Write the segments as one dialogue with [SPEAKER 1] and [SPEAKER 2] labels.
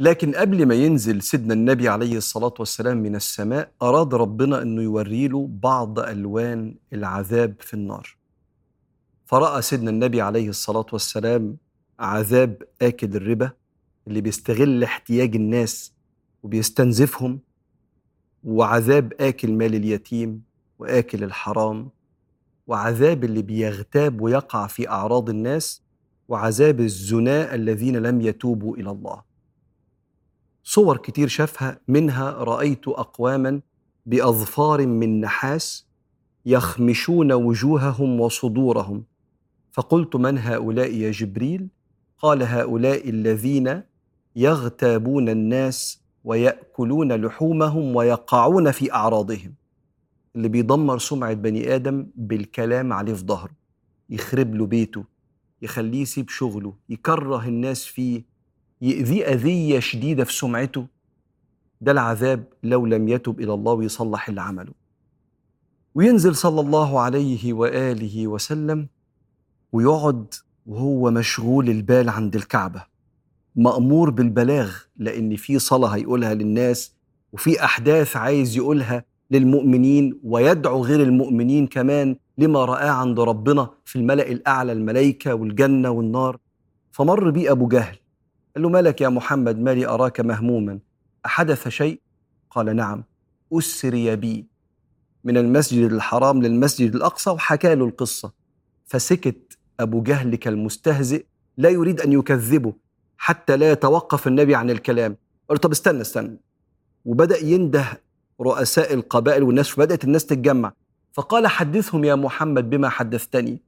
[SPEAKER 1] لكن قبل ما ينزل سيدنا النبي عليه الصلاة والسلام من السماء أراد ربنا أنه يوريله بعض ألوان العذاب في النار. فرأى سيدنا النبي عليه الصلاة والسلام عذاب آكل الربا اللي بيستغل احتياج الناس وبيستنزفهم وعذاب آكل مال اليتيم وآكل الحرام وعذاب اللي بيغتاب ويقع في أعراض الناس وعذاب الزناء الذين لم يتوبوا إلى الله. صور كتير شافها منها رأيت أقواما بأظفار من نحاس يخمشون وجوههم وصدورهم. فقلت من هؤلاء يا جبريل؟ قال هؤلاء الذين يغتابون الناس ويأكلون لحومهم ويقعون في أعراضهم. اللي بيدمر سمعة بني آدم بالكلام عليه في ظهره. يخرب له بيته يخليه يسيب شغله يكره الناس فيه يأذيه أذية شديدة في سمعته. ده العذاب لو لم يتب إلى الله ويصلح اللي عمله. وينزل صلى الله عليه وآله وسلم ويقعد وهو مشغول البال عند الكعبة. مأمور بالبلاغ لأن في صلاة هيقولها للناس وفي أحداث عايز يقولها للمؤمنين ويدعو غير المؤمنين كمان لما رآه عند ربنا في الملأ الأعلى الملائكة والجنة والنار. فمر بيه أبو جهل. قال له مالك يا محمد؟ مالي أراك مهموما. أحدث شيء؟ قال نعم أسري بي من المسجد الحرام للمسجد الأقصى وحكى له القصة. فسكت أبو جهل كالمستهزئ لا يريد أن يكذبه حتى لا يتوقف النبي عن الكلام. قال طب استنى استنى. وبدأ ينده رؤساء القبائل والناس فبدأت الناس تتجمع. فقال حدثهم يا محمد بما حدثتني.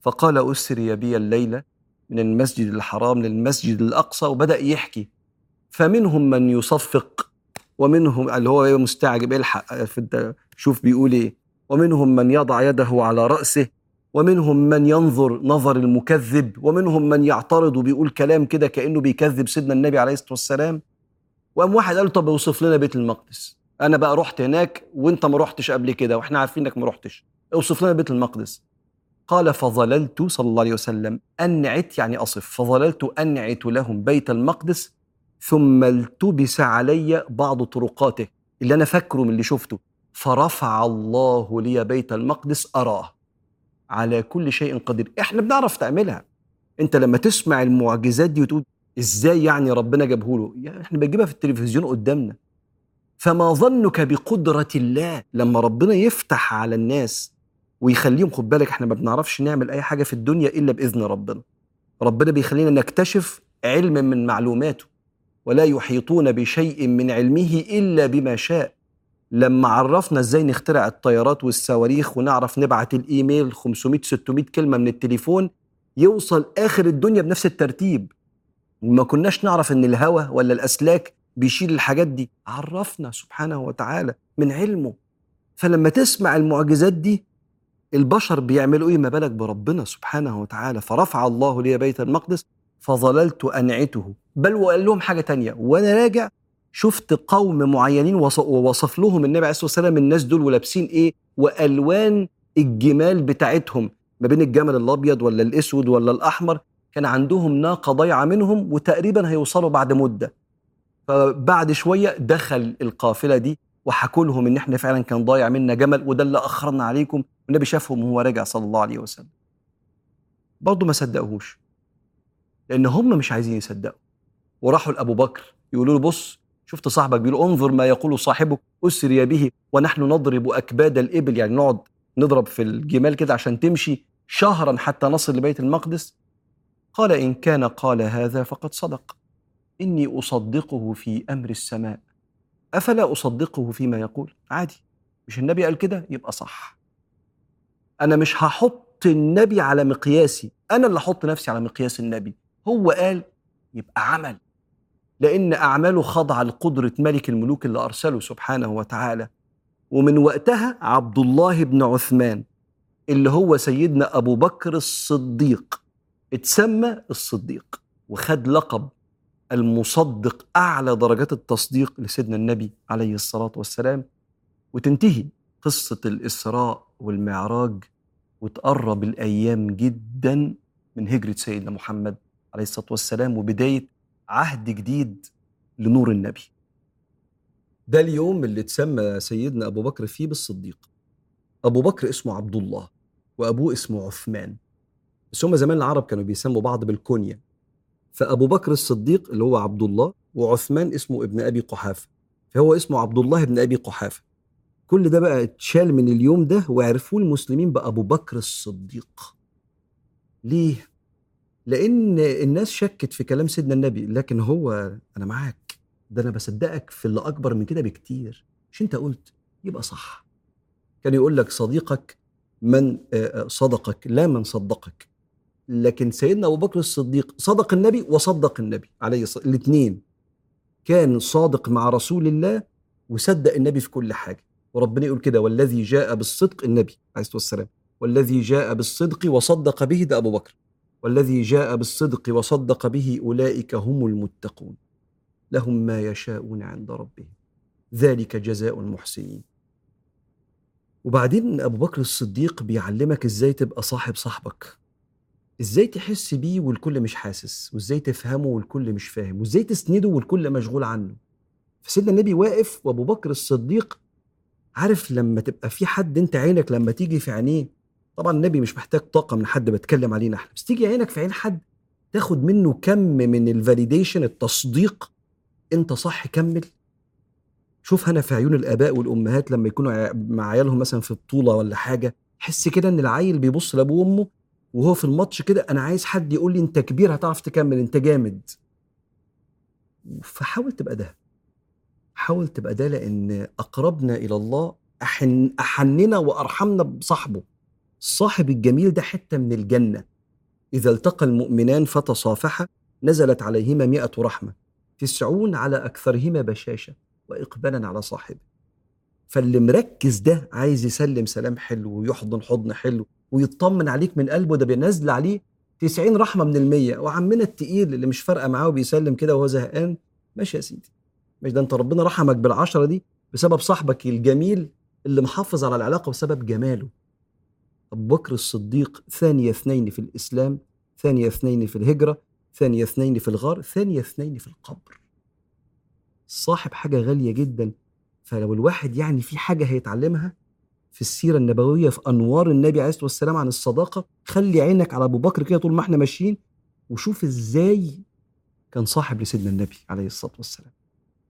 [SPEAKER 1] فقال أسري بي الليلة من المسجد الحرام للمسجد الأقصى وبدأ يحكي. فمنهم من يصفق ومنهم اللي هو مستعجب الحق شوف بيقول إيه. ومنهم من يضع يده على رأسه ومنهم من ينظر نظر المكذب ومنهم من يعترض وبيقول كلام كده كأنه بيكذب سيدنا النبي عليه الصلاة والسلام. وقام واحد قال طب اوصف لنا بيت المقدس. أنا بقى رحت هناك وأنت ما رحتش قبل كده وإحنا عارفين إنك ما رحتش. اوصف لنا بيت المقدس. قال فظللت صلى الله عليه وسلم أنعت يعني أصف فظللت أنعت لهم بيت المقدس ثم التبس علي بعض طرقاته اللي أنا فاكره من اللي شفته. فرفع الله لي بيت المقدس أراه. على كل شيء قدير. إحنا بنعرف تعملها. أنت لما تسمع المعجزات دي وتقول إزاي يعني ربنا جابه له؟ يعني إحنا بنجيبها في التلفزيون قدامنا. فما ظنك بقدرة الله لما ربنا يفتح على الناس ويخليهم خد بالك إحنا ما بنعرفش نعمل أي حاجة في الدنيا إلا بإذن ربنا. ربنا بيخلينا نكتشف علم من معلوماته ولا يحيطون بشيء من علمه إلا بما شاء. لما عرفنا إزاي نخترع الطيارات والصواريخ ونعرف نبعت الإيميل 500 600 كلمة من التليفون يوصل آخر الدنيا بنفس الترتيب. وما كناش نعرف إن الهواء ولا الأسلاك بيشيل الحاجات دي. عرفنا سبحانه وتعالى من علمه. فلما تسمع المعجزات دي البشر بيعملوا إيه؟ ما بالك بربنا سبحانه وتعالى. فرفع الله لي بيت المقدس فظللت أنعته. بل وقال لهم حاجة تانية. وأنا راجع شفت قوم معينين ووصف لهم النبي عليه الصلاة والسلام الناس دول ولابسين إيه؟ وألوان الجمال بتاعتهم. ما بين الجمل الأبيض ولا الأسود ولا الأحمر كان عندهم ناقة ضايعة منهم وتقريبا هيوصلوا بعد مدة. فبعد شوية دخل القافلة دي وحكوا لهم إن إحنا فعلا كان ضايع منا جمل وده اللي أخرنا عليكم. والنبي شافهم وهو راجع صلى الله عليه وسلم. برضه ما صدقوهوش لأن هم مش عايزين يصدقوا. وراحوا لأبو بكر يقولوا له بص شفت صاحبك؟ بيقول انظر ما يقول صاحبك اسري به ونحن نضرب أكباد الإبل. يعني نقعد نضرب في الجمال كده عشان تمشي شهرا حتى نصل لبيت المقدس. قال إن كان قال هذا فقد صدق. إني أصدقه في أمر السماء. أفلا أصدقه فيما يقول؟ عادي. مش النبي قال كده؟ يبقى صح. أنا مش هحط النبي على مقياسي. أنا اللي أحط نفسي على مقياس النبي. هو قال يبقى عمل. لأن أعماله خاضعة لقدرة ملك الملوك اللي أرسله سبحانه وتعالى. ومن وقتها عبد الله بن عثمان اللي هو سيدنا أبو بكر الصديق. اتسمى الصديق وخد لقب المصدق أعلى درجات التصديق لسيدنا النبي عليه الصلاة والسلام. وتنتهي قصة الإسراء والمعراج وتقرب الأيام جدا من هجرة سيدنا محمد عليه الصلاة والسلام وبداية عهد جديد لنور النبي. ده اليوم اللي اتسمى سيدنا أبو بكر فيه بالصديق. أبو بكر اسمه عبد الله وأبوه اسمه عثمان. بس هم زمان العرب كانوا بيسموا بعض بالكونيا فأبو بكر الصديق اللي هو عبد الله وعثمان اسمه ابن أبي قحافة. فهو اسمه عبد الله ابن أبي قحافة. كل ده بقى اتشال من اليوم ده وعرفوه المسلمين بأبو بكر الصديق. ليه؟ لأن الناس شكت في كلام سيدنا النبي لكن هو أنا معاك ده أنا بصدقك في اللي أكبر من كده بكتير. مش أنت قلت؟ يبقى صح. كان يقول لك صديقك من صدقك لا من صدقك. لكن سيدنا أبو بكر الصديق صدق النبي وصدق النبي عليه الصلاة الاثنين كان صادق مع رسول الله وصدق النبي في كل حاجة. وربنا يقول كده والذي جاء بالصدق النبي عليه الصلاة والسلام والذي جاء بالصدق وصدق به ده أبو بكر والذي جاء بالصدق وصدق به أولئك هم المتقون لهم ما يشاءون عند ربهم ذلك جزاء المحسنين. وبعدين أبو بكر الصديق بيعلمك إزاي تبقى صاحب صاحبك إزاي تحس بيه والكل مش حاسس وإزاي تفهمه والكل مش فاهم وإزاي تسنده والكل مشغول عنه. فسيدنا النبي واقف وأبو بكر الصديق عارف لما تبقى في حد انت عينك لما تيجي في عينيه طبعا النبي مش محتاج طاقة من حد بتكلم علينا إحنا بس تيجي عينك في عين حد تاخد منه كم من الفاليديشن التصديق انت صح كمل. شوف هنا في عيون الآباء والأمهات لما يكونوا مع عيالهم مثلا في بطولة ولا حاجة حس كده إن العيل بيبص لأبوه وأمه وهو في الماتش كده أنا عايز حد يقول لي أنت كبير هتعرف تكمل أنت جامد. فحاول تبقى ده. حاول تبقى ده لأن أقربنا إلى الله أحن أحننا وأرحمنا بصاحبه. الصاحب الجميل ده حتة من الجنة. إذا التقى المؤمنان فتصافحا نزلت عليهما مئة رحمة. تسعون على أكثرهما بشاشة وإقبالا على صاحبه. فاللي مركز ده عايز يسلم سلام حلو ويحضن حضن حلو ويطمن عليك من قلبه ده بينزل عليه 90 رحمة من المية. وعمنا التقيل اللي مش فارقة معاه وبيسلم كده وهو زهقان. ماشي يا سيدي. مش ده انت ربنا رحمك بالعشرة دي بسبب صاحبك الجميل اللي محافظ على العلاقة بسبب جماله. أبو بكر الصديق ثاني اثنين في الإسلام ثاني اثنين في الهجرة ثاني اثنين في الغار ثاني اثنين في القبر. الصاحب حاجة غالية جدا فلو الواحد يعني في حاجة هيتعلمها في السيرة النبوية في أنوار النبي عليه الصلاة والسلام عن الصداقة خلي عينك على أبو بكر كده طول ما إحنا ماشيين وشوف إزاي كان صاحب لسيدنا النبي عليه الصلاة والسلام.